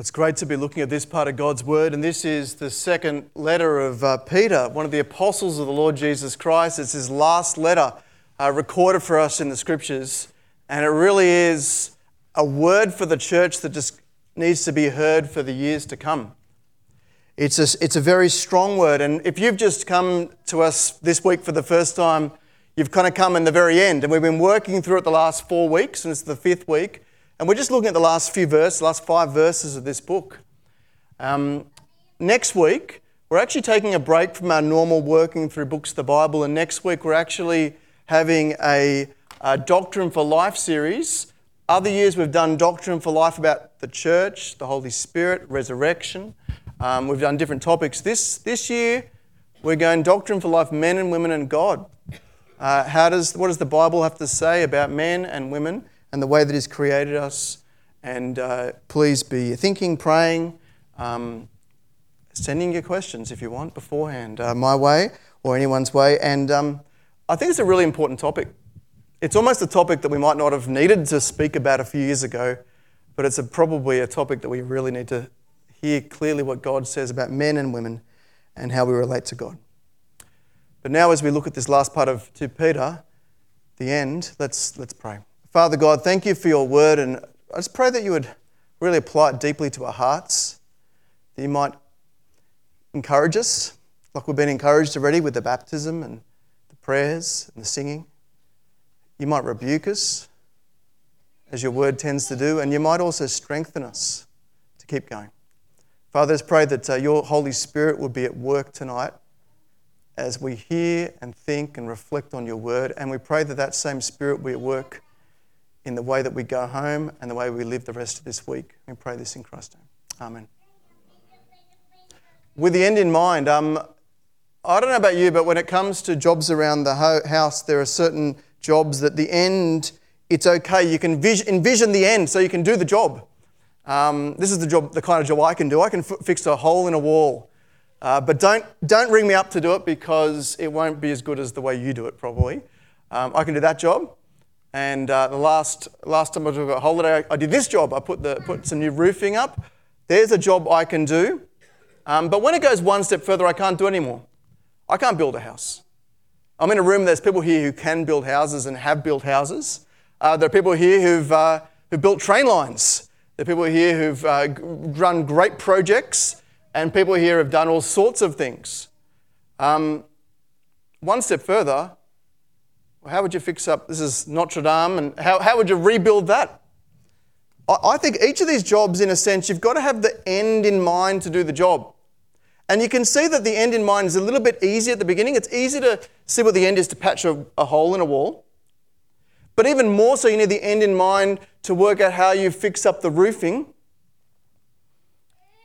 It's great to be looking at this part of God's Word, and this is the second letter of uh, Peter, one of the apostles of the Lord Jesus Christ. It's his last letter uh, recorded for us in the Scriptures, and it really is a word for the church that just needs to be heard for the years to come. It's a, it's a very strong word, and if you've just come to us this week for the first time, you've kind of come in the very end, and we've been working through it the last four weeks, and it's the fifth week. And we're just looking at the last few verses, last five verses of this book. Um, next week, we're actually taking a break from our normal working through books of the Bible, and next week we're actually having a, a Doctrine for Life series. Other years we've done Doctrine for Life about the church, the Holy Spirit, resurrection. Um, we've done different topics. This, this year we're going Doctrine for Life, men and women and God. Uh, how does, what does the Bible have to say about men and women? And the way that He's created us. And uh, please be thinking, praying, um, sending your questions if you want beforehand, uh, my way or anyone's way. And um, I think it's a really important topic. It's almost a topic that we might not have needed to speak about a few years ago, but it's a, probably a topic that we really need to hear clearly what God says about men and women and how we relate to God. But now, as we look at this last part of 2 Peter, the end, let's, let's pray. Father God, thank you for your word, and I just pray that you would really apply it deeply to our hearts, that you might encourage us, like we've been encouraged already with the baptism and the prayers and the singing. You might rebuke us, as your word tends to do, and you might also strengthen us to keep going. Father, let's pray that uh, your Holy Spirit will be at work tonight as we hear and think and reflect on your word, and we pray that that same Spirit be at work in the way that we go home and the way we live the rest of this week. We pray this in Christ's name. Amen. With the end in mind, um, I don't know about you, but when it comes to jobs around the ho- house, there are certain jobs that the end, it's okay. You can vis- envision the end so you can do the job. Um, this is the job, the kind of job I can do. I can f- fix a hole in a wall. Uh, but don't, don't ring me up to do it because it won't be as good as the way you do it, probably. Um, I can do that job. And uh, the last, last time I took a holiday, I, I did this job. I put, the, put some new roofing up. There's a job I can do. Um, but when it goes one step further, I can't do anymore. I can't build a house. I'm in a room, there's people here who can build houses and have built houses. Uh, there are people here who've, uh, who've built train lines. There are people here who've uh, run great projects, and people here have done all sorts of things. Um, one step further, how would you fix up? This is Notre Dame, and how, how would you rebuild that? I, I think each of these jobs, in a sense, you've got to have the end in mind to do the job. And you can see that the end in mind is a little bit easy at the beginning. It's easy to see what the end is to patch a, a hole in a wall. But even more so, you need the end in mind to work out how you fix up the roofing.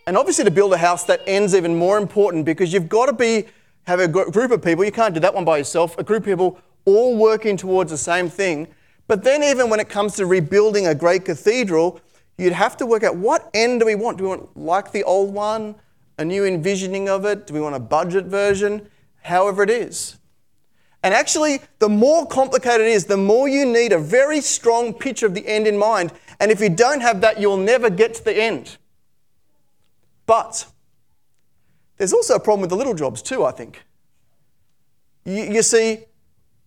And obviously, to build a house, that end's even more important because you've got to be have a group of people. You can't do that one by yourself. A group of people all working towards the same thing. But then, even when it comes to rebuilding a great cathedral, you'd have to work out what end do we want? Do we want like the old one, a new envisioning of it? Do we want a budget version? However, it is. And actually, the more complicated it is, the more you need a very strong picture of the end in mind. And if you don't have that, you'll never get to the end. But there's also a problem with the little jobs, too, I think. You, you see,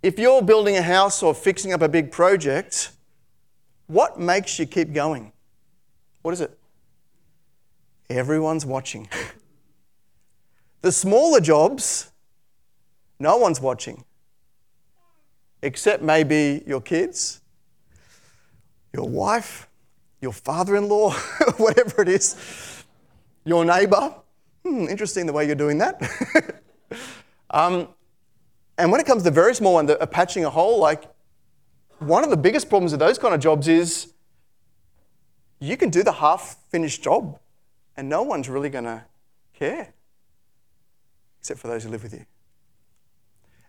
if you're building a house or fixing up a big project, what makes you keep going? What is it? Everyone's watching. the smaller jobs, no one's watching, except maybe your kids, your wife, your father in law, whatever it is, your neighbor. Hmm, interesting the way you're doing that. um, and when it comes to the very small one, the, uh, patching a hole, like one of the biggest problems with those kind of jobs is you can do the half finished job and no one's really going to care, except for those who live with you.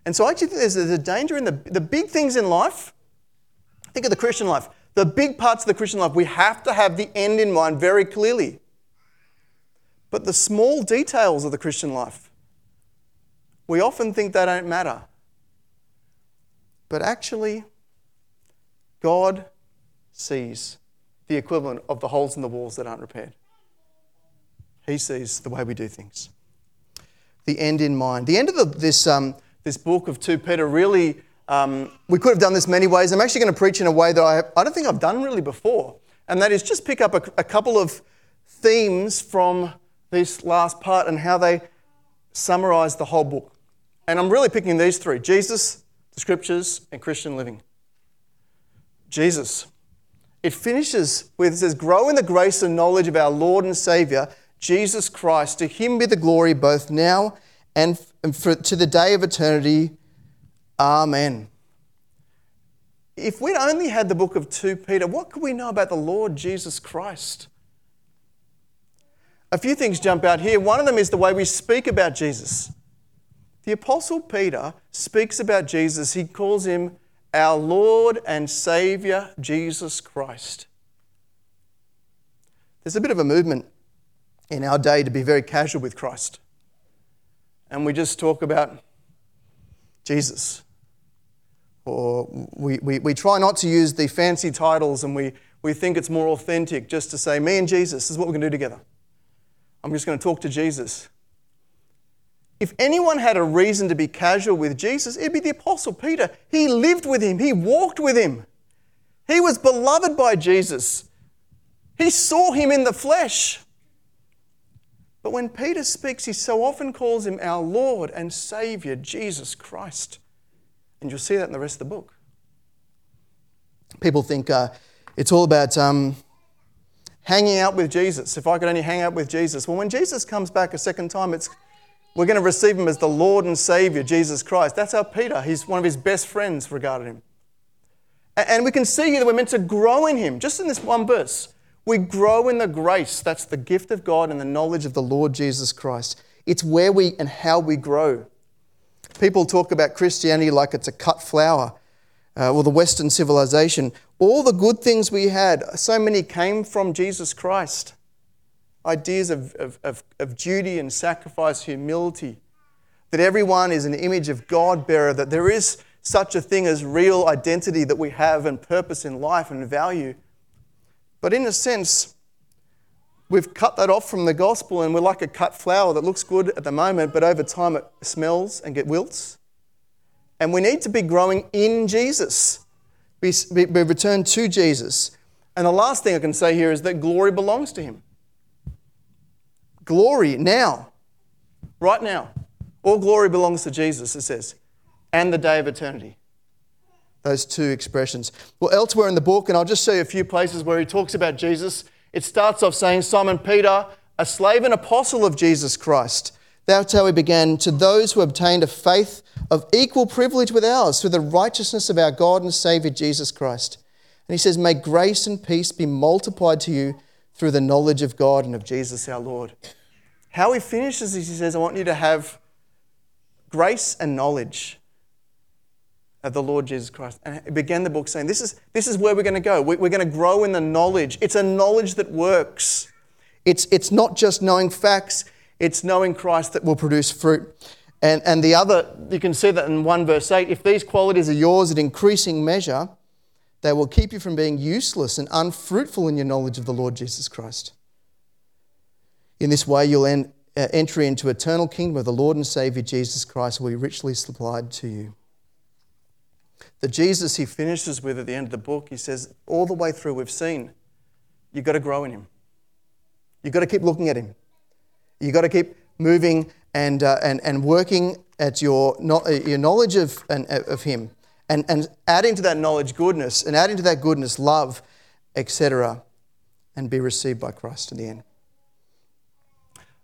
And so I actually think there's, there's a danger in the, the big things in life. Think of the Christian life. The big parts of the Christian life, we have to have the end in mind very clearly. But the small details of the Christian life, we often think they don't matter. But actually, God sees the equivalent of the holes in the walls that aren't repaired. He sees the way we do things. The end in mind. The end of the, this, um, this book of 2 Peter really, um, we could have done this many ways. I'm actually going to preach in a way that I, I don't think I've done really before, and that is just pick up a, a couple of themes from this last part and how they summarize the whole book. And I'm really picking these three Jesus, the scriptures, and Christian living. Jesus. It finishes with, it says, Grow in the grace and knowledge of our Lord and Saviour, Jesus Christ. To him be the glory both now and for, to the day of eternity. Amen. If we'd only had the book of 2 Peter, what could we know about the Lord Jesus Christ? A few things jump out here. One of them is the way we speak about Jesus. The Apostle Peter speaks about Jesus, he calls him our Lord and Saviour, Jesus Christ. There's a bit of a movement in our day to be very casual with Christ. And we just talk about Jesus. Or we, we, we try not to use the fancy titles and we, we think it's more authentic just to say, Me and Jesus, is what we're going to do together. I'm just going to talk to Jesus. If anyone had a reason to be casual with Jesus, it'd be the Apostle Peter. He lived with him, he walked with him, he was beloved by Jesus, he saw him in the flesh. But when Peter speaks, he so often calls him our Lord and Savior, Jesus Christ. And you'll see that in the rest of the book. People think uh, it's all about um, hanging out with Jesus. If I could only hang out with Jesus. Well, when Jesus comes back a second time, it's we're going to receive him as the Lord and Savior, Jesus Christ. That's how Peter, he's one of his best friends, regarded him. And we can see here that we're meant to grow in him, just in this one verse. We grow in the grace, that's the gift of God and the knowledge of the Lord Jesus Christ. It's where we and how we grow. People talk about Christianity like it's a cut flower, uh, or the Western civilization. All the good things we had, so many came from Jesus Christ ideas of, of, of, of duty and sacrifice, humility, that everyone is an image of God bearer, that there is such a thing as real identity that we have and purpose in life and value. But in a sense, we've cut that off from the gospel and we're like a cut flower that looks good at the moment, but over time it smells and get wilts. And we need to be growing in Jesus. Be, be returned to Jesus. And the last thing I can say here is that glory belongs to Him glory now, right now. All glory belongs to Jesus, it says, and the day of eternity. Those two expressions. Well, elsewhere in the book, and I'll just show you a few places where he talks about Jesus, it starts off saying, Simon Peter, a slave and apostle of Jesus Christ. That's how he began. To those who obtained a faith of equal privilege with ours through the righteousness of our God and Savior Jesus Christ. And he says, May grace and peace be multiplied to you through the knowledge of God and of Jesus our Lord. How he finishes is he says, I want you to have grace and knowledge of the Lord Jesus Christ. And he began the book saying, This is, this is where we're going to go. We're going to grow in the knowledge. It's a knowledge that works. It's, it's not just knowing facts, it's knowing Christ that will produce fruit. And, and the other, you can see that in 1 verse 8 if these qualities are yours in increasing measure, they will keep you from being useless and unfruitful in your knowledge of the Lord Jesus Christ. In this way, you'll en- uh, enter into eternal kingdom of the Lord and Savior Jesus Christ will be richly supplied to you. The Jesus he finishes with at the end of the book, he says, all the way through, we've seen you've got to grow in him. You've got to keep looking at him. You've got to keep moving and, uh, and, and working at your, uh, your knowledge of, uh, of him and, and adding to that knowledge goodness and adding to that goodness love, etc., and be received by Christ in the end.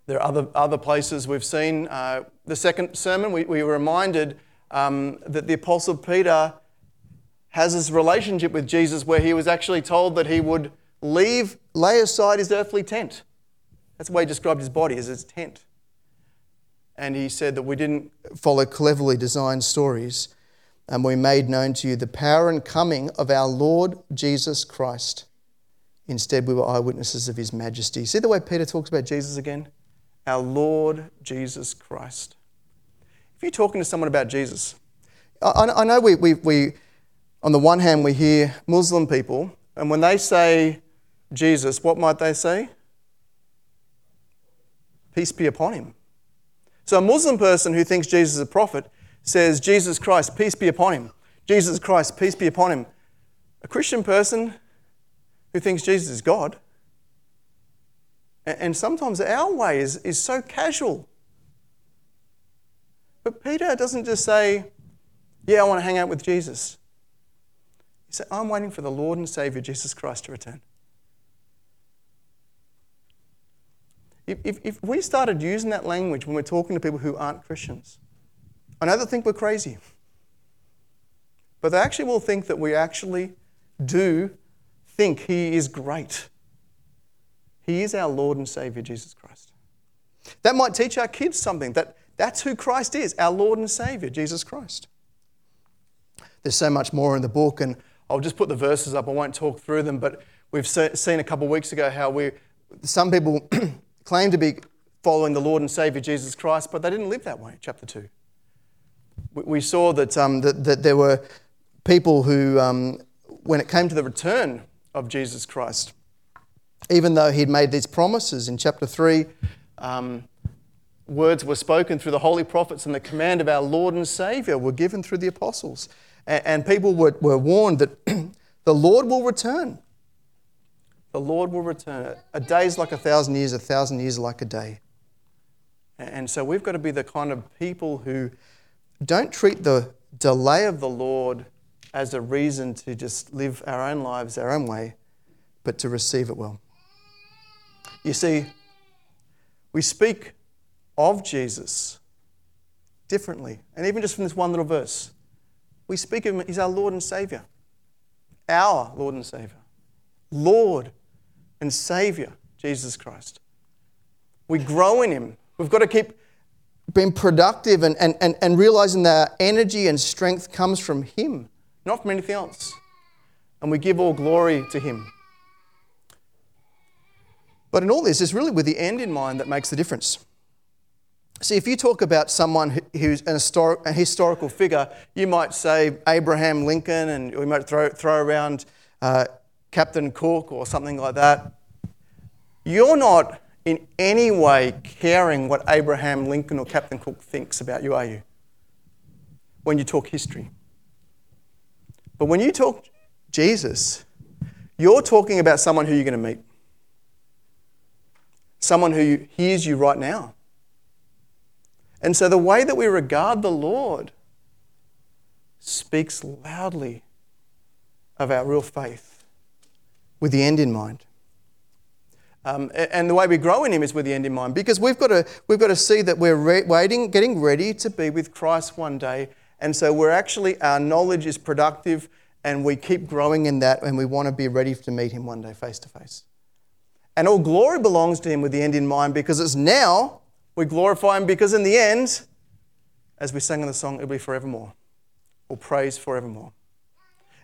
There are other, other places we've seen. Uh, the second sermon, we, we were reminded um, that the Apostle Peter has this relationship with Jesus where he was actually told that he would leave, lay aside his earthly tent. That's the way he described his body, as his tent. And he said that we didn't follow cleverly designed stories, and we made known to you the power and coming of our Lord Jesus Christ. Instead, we were eyewitnesses of his majesty. See the way Peter talks about Jesus again? Our Lord Jesus Christ. If you're talking to someone about Jesus, I, I know we, we, we, on the one hand, we hear Muslim people, and when they say Jesus, what might they say? peace be upon him. So a Muslim person who thinks Jesus is a prophet says, Jesus Christ, peace be upon him. Jesus Christ, peace be upon him. A Christian person who thinks Jesus is God. And sometimes our way is, is so casual. But Peter doesn't just say, Yeah, I want to hang out with Jesus. He said, I'm waiting for the Lord and Savior, Jesus Christ, to return. If, if, if, we started using that language when we're talking to people who aren't Christians, I know they think we're crazy, but they actually will think that we actually do think He is great. He is our Lord and Savior, Jesus Christ. That might teach our kids something that that's who Christ is, our Lord and Savior, Jesus Christ. There's so much more in the book, and I'll just put the verses up. I won't talk through them, but we've seen a couple of weeks ago how we, some people claim to be following the Lord and Savior Jesus Christ, but they didn't live that way, chapter 2. We saw that, um, that, that, there were people who, um, when it came to the return of Jesus Christ, even though he'd made these promises in chapter 3, um, words were spoken through the holy prophets, and the command of our Lord and Savior were given through the apostles. And, and people were, were warned that the Lord will return. The Lord will return. A day is like a thousand years, a thousand years like a day. And so we've got to be the kind of people who don't treat the delay of the Lord as a reason to just live our own lives our own way, but to receive it well. You see, we speak of Jesus differently. And even just from this one little verse, we speak of him, he's our Lord and Savior. Our Lord and Savior. Lord and Savior, Jesus Christ. We grow in him. We've got to keep being productive and, and, and, and realizing that our energy and strength comes from him, not from anything else. And we give all glory to him. But in all this, it's really with the end in mind that makes the difference. See, if you talk about someone who's an historic, a historical figure, you might say Abraham Lincoln, and we might throw, throw around uh, Captain Cook or something like that. You're not in any way caring what Abraham Lincoln or Captain Cook thinks about you, are you? When you talk history. But when you talk Jesus, you're talking about someone who you're going to meet, someone who hears you right now and so the way that we regard the Lord speaks loudly of our real faith with the end in mind. Um, and the way we grow in Him is with the end in mind because we've got to, we've got to see that we're re- waiting, getting ready to be with Christ one day. And so we're actually, our knowledge is productive and we keep growing in that and we want to be ready to meet Him one day face to face. And all glory belongs to Him with the end in mind because it's now we glorify Him because in the end, as we sang in the song, it'll be forevermore. We'll praise forevermore.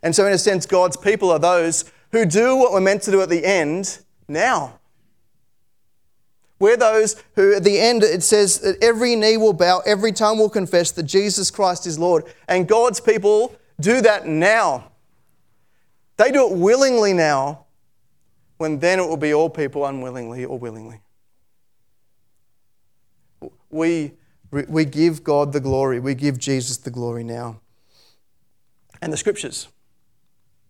And so, in a sense, God's people are those who do what we're meant to do at the end now. We're those who, at the end, it says that every knee will bow, every tongue will confess that Jesus Christ is Lord. And God's people do that now. They do it willingly now, when then it will be all people unwillingly or willingly we, we give God the glory. We give Jesus the glory now. And the scriptures.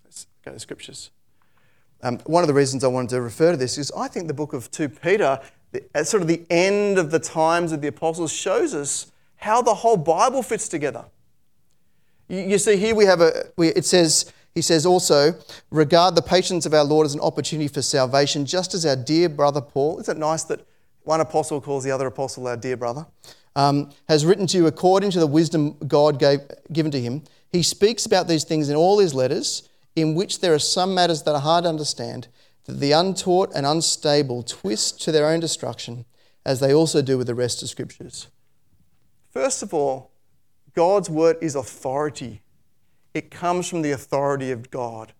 Let's go to the scriptures. Um, one of the reasons I wanted to refer to this is I think the book of 2 Peter, at sort of the end of the times of the apostles, shows us how the whole Bible fits together. You, you see, here we have a, we, it says, he says also, regard the patience of our Lord as an opportunity for salvation, just as our dear brother Paul. Isn't it nice that one apostle calls the other apostle our dear brother, um, has written to you according to the wisdom God gave, given to him. He speaks about these things in all his letters, in which there are some matters that are hard to understand, that the untaught and unstable twist to their own destruction, as they also do with the rest of scriptures. First of all, God's word is authority. It comes from the authority of God.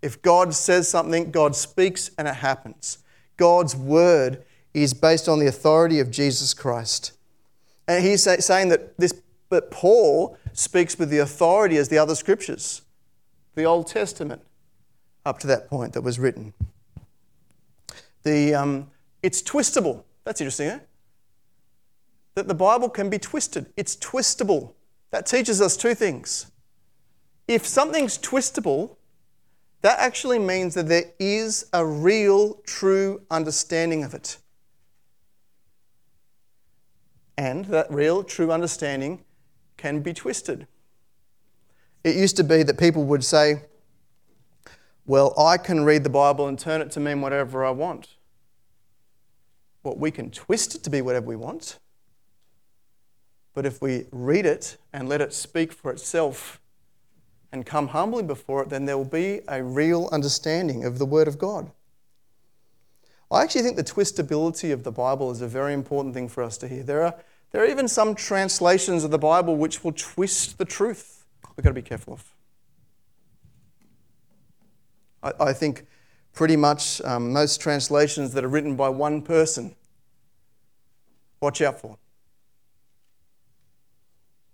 If God says something, God speaks and it happens. God's word is based on the authority of Jesus Christ. And he's saying that this, but Paul speaks with the authority as the other scriptures, the Old Testament, up to that point that was written. The, um, it's twistable. That's interesting, eh? that the Bible can be twisted. It's twistable. That teaches us two things. If something's twistable, that actually means that there is a real, true understanding of it. And that real, true understanding can be twisted. It used to be that people would say, Well, I can read the Bible and turn it to mean whatever I want. Well, we can twist it to be whatever we want. But if we read it and let it speak for itself and come humbly before it, then there will be a real understanding of the Word of God. I actually think the twistability of the Bible is a very important thing for us to hear. There are, there are even some translations of the Bible which will twist the truth. We've got to be careful of. I, I think pretty much um, most translations that are written by one person, watch out for.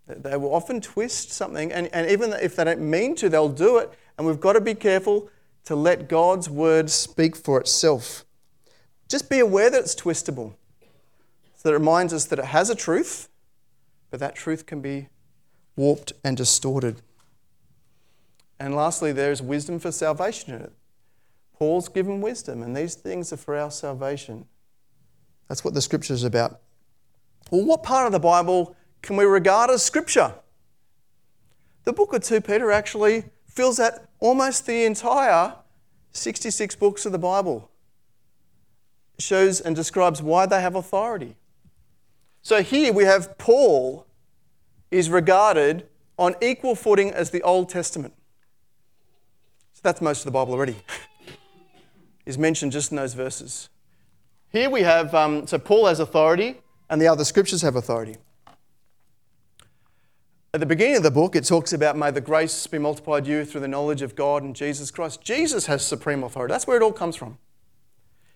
They will often twist something, and, and even if they don't mean to, they'll do it. And we've got to be careful to let God's word speak for itself. Just be aware that it's twistable. So that it reminds us that it has a truth, but that truth can be warped and distorted. And lastly, there's wisdom for salvation in it. Paul's given wisdom, and these things are for our salvation. That's what the scripture is about. Well, what part of the Bible can we regard as scripture? The book of 2 Peter actually fills out almost the entire 66 books of the Bible. It shows and describes why they have authority. So here we have Paul is regarded on equal footing as the Old Testament. So that's most of the Bible already. is mentioned just in those verses. Here we have, um, so Paul has authority and the other scriptures have authority. At the beginning of the book, it talks about, may the grace be multiplied to you through the knowledge of God and Jesus Christ. Jesus has supreme authority. That's where it all comes from.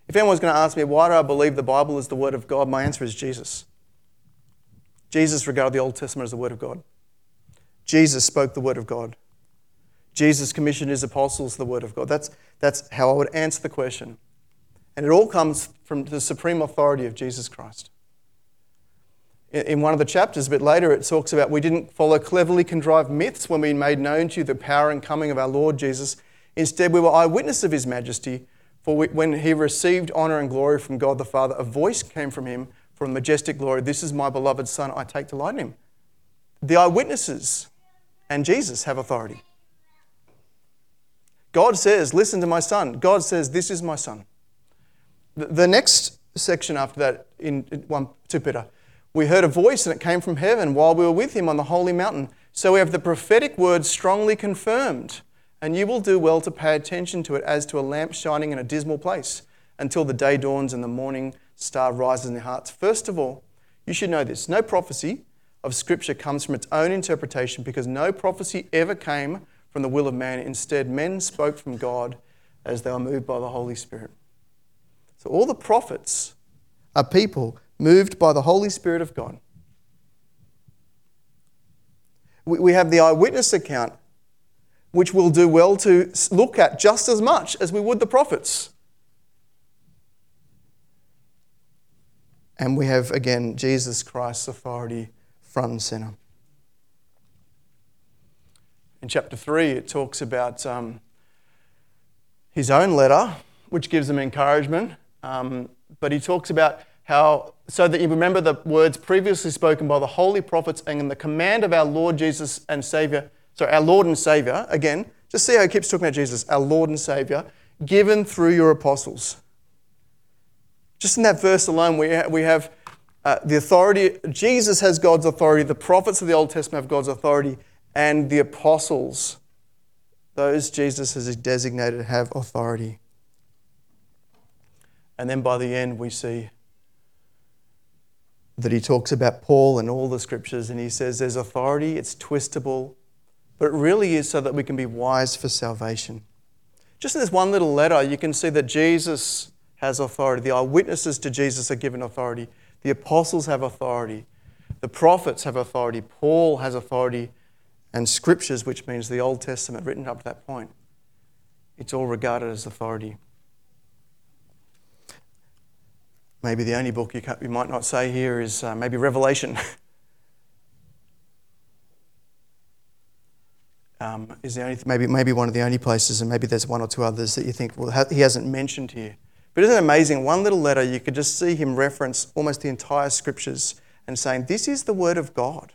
If anyone's going to ask me, why do I believe the Bible is the Word of God? My answer is Jesus. Jesus regarded the Old Testament as the Word of God. Jesus spoke the Word of God. Jesus commissioned his apostles the Word of God. That's, that's how I would answer the question. And it all comes from the supreme authority of Jesus Christ. In one of the chapters, a bit later, it talks about we didn't follow cleverly contrived myths when we made known to you the power and coming of our Lord Jesus. Instead, we were eyewitnesses of his majesty. For we, when he received honor and glory from God the Father, a voice came from him from majestic glory This is my beloved Son, I take delight in him. The eyewitnesses and Jesus have authority. God says, Listen to my Son. God says, This is my Son. The next section after that, in 1 2 Peter, we heard a voice and it came from heaven while we were with him on the holy mountain. So we have the prophetic word strongly confirmed, and you will do well to pay attention to it as to a lamp shining in a dismal place until the day dawns and the morning star rises in their hearts. First of all, you should know this no prophecy of Scripture comes from its own interpretation because no prophecy ever came from the will of man. Instead, men spoke from God as they were moved by the Holy Spirit. So all the prophets are people moved by the Holy Spirit of God. We have the eyewitness account, which we'll do well to look at just as much as we would the prophets. And we have, again, Jesus Christ's authority front and center. In chapter 3, it talks about um, his own letter, which gives him encouragement. Um, but he talks about how, so that you remember the words previously spoken by the holy prophets and in the command of our Lord Jesus and Savior, sorry, our Lord and Savior, again, just see how he keeps talking about Jesus, our Lord and Savior, given through your apostles. Just in that verse alone, we, we have uh, the authority, Jesus has God's authority, the prophets of the Old Testament have God's authority, and the apostles, those Jesus has designated, have authority. And then by the end, we see that he talks about Paul and all the scriptures, and he says there's authority, it's twistable, but it really is so that we can be wise for salvation. Just in this one little letter, you can see that Jesus has authority. The eyewitnesses to Jesus are given authority. The apostles have authority. The prophets have authority. Paul has authority. And scriptures, which means the Old Testament written up to that point, it's all regarded as authority. Maybe the only book you, you might not say here is uh, maybe Revelation. um, is the only maybe maybe one of the only places, and maybe there's one or two others that you think well he hasn't mentioned here. But isn't it amazing? One little letter, you could just see him reference almost the entire scriptures and saying, "This is the word of God."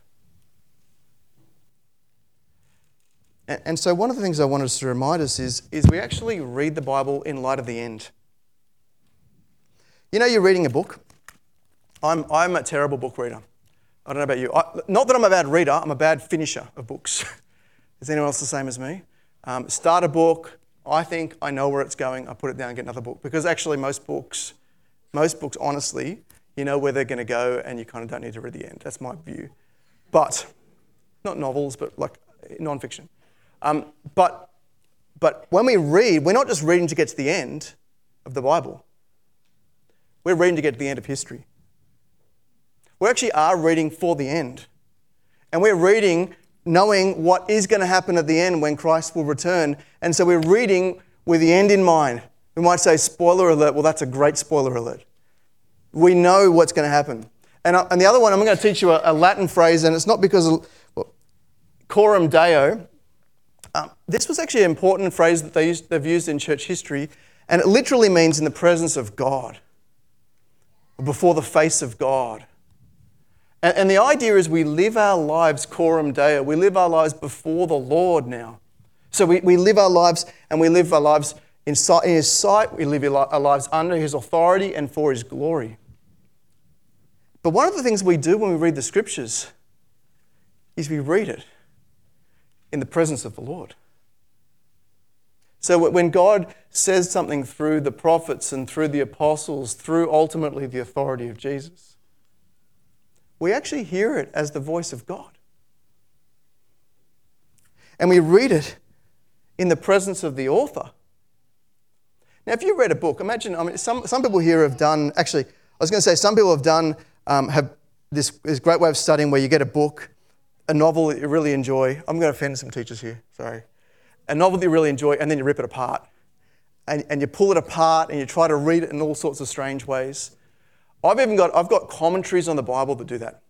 And, and so, one of the things I wanted us to remind us is, is we actually read the Bible in light of the end. You know, you're reading a book. I'm, I'm a terrible book reader. I don't know about you. I, not that I'm a bad reader, I'm a bad finisher of books. Is anyone else the same as me? Um, start a book, I think I know where it's going, I put it down and get another book. Because actually, most books, most books, honestly, you know where they're going to go and you kind of don't need to read the end. That's my view. But, not novels, but like non fiction. Um, but, but when we read, we're not just reading to get to the end of the Bible, we're reading to get to the end of history. We actually are reading for the end. And we're reading knowing what is going to happen at the end when Christ will return. And so we're reading with the end in mind. We might say, spoiler alert. Well, that's a great spoiler alert. We know what's going to happen. And, uh, and the other one, I'm going to teach you a, a Latin phrase, and it's not because of well, coram deo. Um, this was actually an important phrase that they used, they've used in church history, and it literally means in the presence of God, before the face of God. And, and the idea is we live our lives coram deo, we live our lives before the Lord now. So we, we live our lives and we live our lives in, in His sight, we live our lives under His authority and for His glory. But one of the things we do when we read the scriptures is we read it in the presence of the Lord. So when God says something through the prophets and through the apostles, through ultimately the authority of Jesus, we actually hear it as the voice of God. And we read it in the presence of the author. Now, if you read a book, imagine, I mean, some, some people here have done, actually, I was going to say, some people have done, um, have this, this great way of studying where you get a book, a novel that you really enjoy. I'm going to offend some teachers here, sorry. A novel that you really enjoy, and then you rip it apart. And, and you pull it apart and you try to read it in all sorts of strange ways. I've even got, I've got commentaries on the Bible that do that.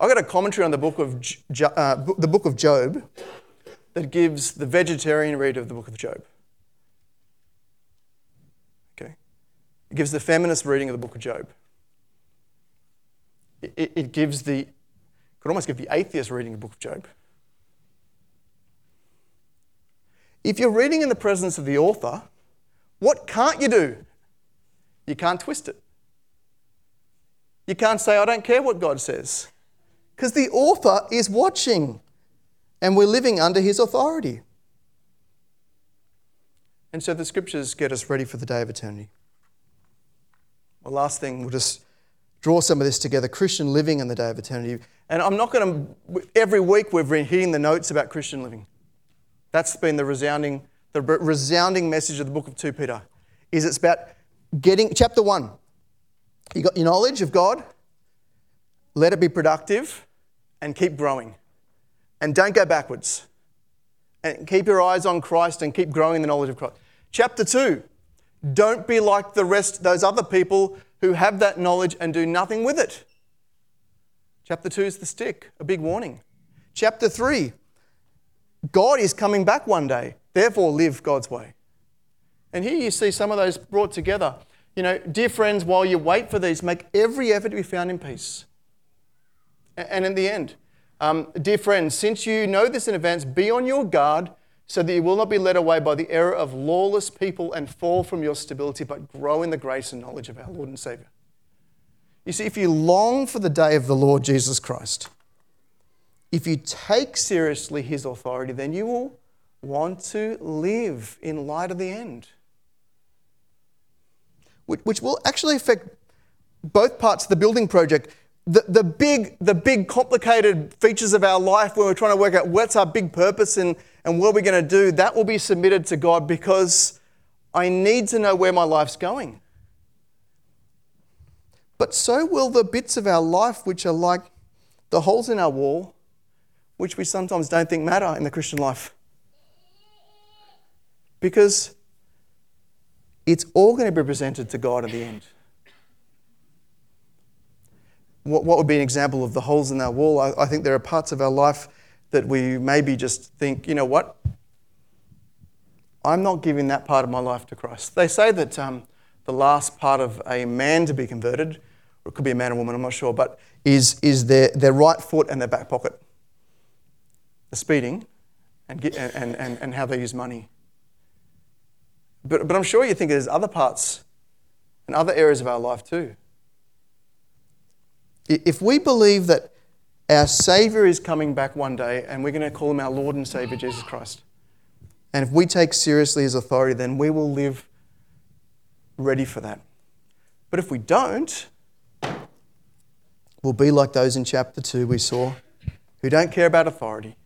I've got a commentary on the book of, uh, the book of Job that gives the vegetarian read of the book of Job. Okay? It gives the feminist reading of the book of Job. It, it gives the, could almost give the atheist reading of the book of Job. If you're reading in the presence of the author, what can't you do? You can't twist it. You can't say, I don't care what God says. Because the author is watching and we're living under his authority. And so the scriptures get us ready for the day of eternity. Well, last thing, we'll just draw some of this together Christian living and the day of eternity. And I'm not going to, every week we've been hitting the notes about Christian living. That's been the resounding, the resounding message of the book of 2 Peter, is it's about getting, chapter 1, you got your knowledge of God, let it be productive, and keep growing. And don't go backwards. And keep your eyes on Christ and keep growing the knowledge of Christ. Chapter 2, don't be like the rest, those other people who have that knowledge and do nothing with it. Chapter 2 is the stick, a big warning. Chapter 3, God is coming back one day, therefore live God's way. And here you see some of those brought together. You know, dear friends, while you wait for these, make every effort to be found in peace. And in the end, um, dear friends, since you know this in advance, be on your guard so that you will not be led away by the error of lawless people and fall from your stability, but grow in the grace and knowledge of our Lord and Savior. You see, if you long for the day of the Lord Jesus Christ, if you take seriously his authority, then you will want to live in light of the end which will actually affect both parts of the building project. The, the, big, the big complicated features of our life where we're trying to work out what's our big purpose and, and what we're going to do, that will be submitted to God because I need to know where my life's going. But so will the bits of our life which are like the holes in our wall, which we sometimes don't think matter in the Christian life. Because it's all going to be presented to God at the end. what, what would be an example of the holes in our wall? I, I think there are parts of our life that we maybe just think, you know what? I'm not giving that part of my life to Christ. They say that um, the last part of a man to be converted, or it could be a man or woman, I'm not sure, but is, is their, their right foot and their back pocket. Speeding and, get, and, and, and how they use money. But, but I'm sure you think there's other parts and other areas of our life too. If we believe that our Savior is coming back one day and we're going to call him our Lord and Savior, Jesus Christ, and if we take seriously his authority, then we will live ready for that. But if we don't, we'll be like those in chapter 2 we saw who don't care about authority.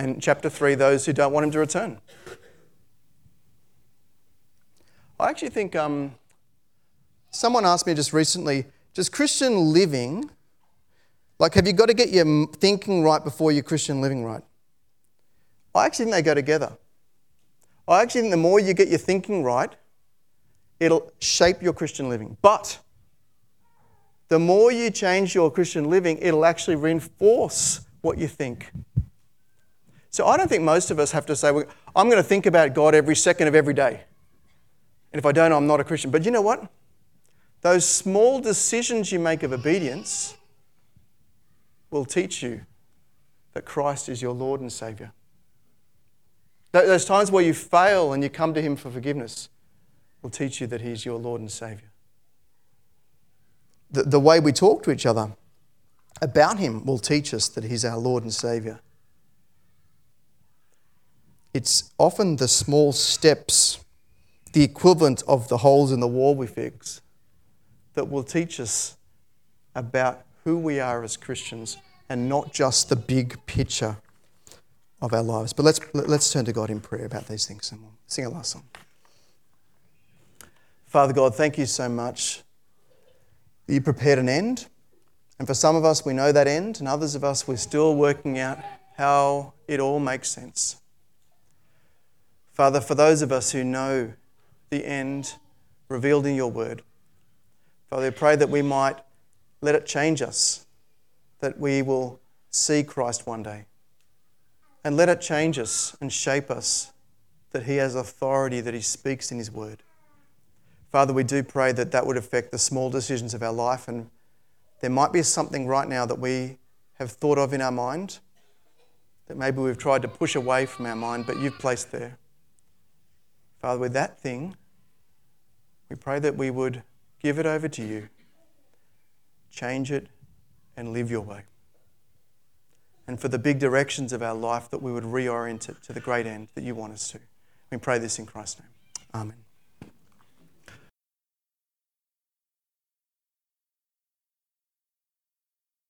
And chapter 3, those who don't want him to return. I actually think um, someone asked me just recently does Christian living, like, have you got to get your thinking right before your Christian living right? I actually think they go together. I actually think the more you get your thinking right, it'll shape your Christian living. But the more you change your Christian living, it'll actually reinforce what you think. So I don't think most of us have to say, well, I'm going to think about God every second of every day. And if I don't, I'm not a Christian. But you know what? Those small decisions you make of obedience will teach you that Christ is your Lord and Savior. Those times where you fail and you come to Him for forgiveness will teach you that He's your Lord and Savior. The, the way we talk to each other about Him will teach us that He's our Lord and Savior. It's often the small steps, the equivalent of the holes in the wall we fix, that will teach us about who we are as Christians and not just the big picture of our lives. But let's, let's turn to God in prayer about these things and we'll sing a last song. Father God, thank you so much you prepared an end. And for some of us, we know that end, and others of us, we're still working out how it all makes sense. Father, for those of us who know the end revealed in your word, Father, I pray that we might let it change us, that we will see Christ one day. And let it change us and shape us that He has authority that He speaks in His word. Father, we do pray that that would affect the small decisions of our life. And there might be something right now that we have thought of in our mind that maybe we've tried to push away from our mind, but you've placed there. Father, with that thing, we pray that we would give it over to you, change it, and live your way and for the big directions of our life that we would reorient it to the great end that you want us to. We pray this in Christ's name. Amen.